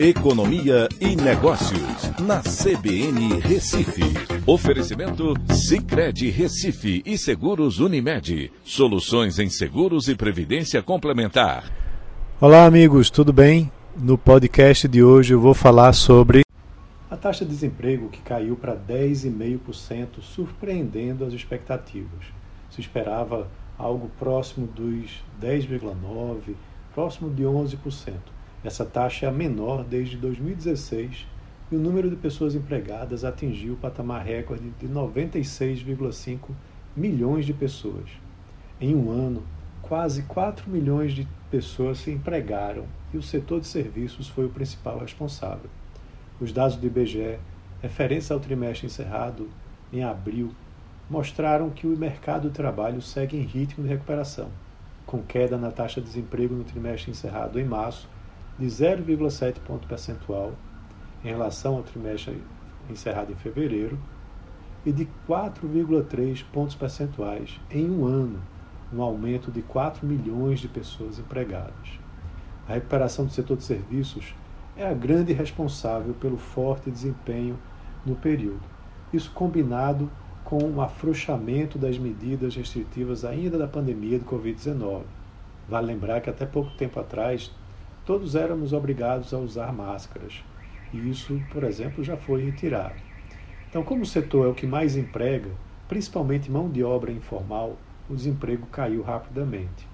Economia e Negócios, na CBN Recife. Oferecimento Cicred Recife e Seguros Unimed. Soluções em seguros e previdência complementar. Olá, amigos, tudo bem? No podcast de hoje eu vou falar sobre a taxa de desemprego que caiu para 10,5%, surpreendendo as expectativas. Se esperava algo próximo dos 10,9%, próximo de 11%. Essa taxa é a menor desde 2016 e o número de pessoas empregadas atingiu o patamar recorde de 96,5 milhões de pessoas. Em um ano, quase 4 milhões de pessoas se empregaram e o setor de serviços foi o principal responsável. Os dados do IBGE, referentes ao trimestre encerrado em abril, mostraram que o mercado de trabalho segue em ritmo de recuperação, com queda na taxa de desemprego no trimestre encerrado em março de 0,7 ponto percentual em relação ao trimestre encerrado em fevereiro e de 4,3 pontos percentuais em um ano, um aumento de 4 milhões de pessoas empregadas. A recuperação do setor de serviços é a grande responsável pelo forte desempenho no período. Isso combinado com o afrouxamento das medidas restritivas ainda da pandemia do Covid-19. Vale lembrar que até pouco tempo atrás todos éramos obrigados a usar máscaras. E isso, por exemplo, já foi retirado. Então, como o setor é o que mais emprega, principalmente mão de obra informal, o desemprego caiu rapidamente.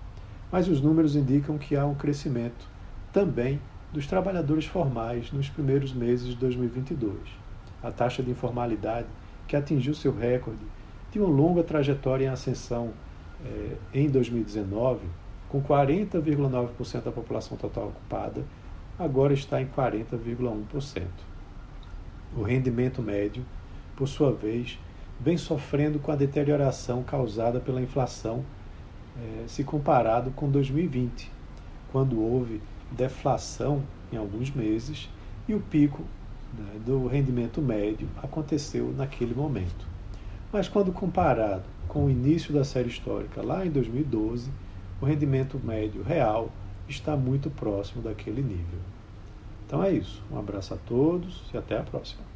Mas os números indicam que há um crescimento também dos trabalhadores formais nos primeiros meses de 2022. A taxa de informalidade, que atingiu seu recorde, tinha uma longa trajetória em ascensão eh, em 2019, com 40,9% da população total ocupada, agora está em 40,1%. O rendimento médio, por sua vez, vem sofrendo com a deterioração causada pela inflação eh, se comparado com 2020, quando houve deflação em alguns meses e o pico né, do rendimento médio aconteceu naquele momento. Mas quando comparado com o início da série histórica lá em 2012, o rendimento médio real está muito próximo daquele nível. Então é isso. Um abraço a todos e até a próxima.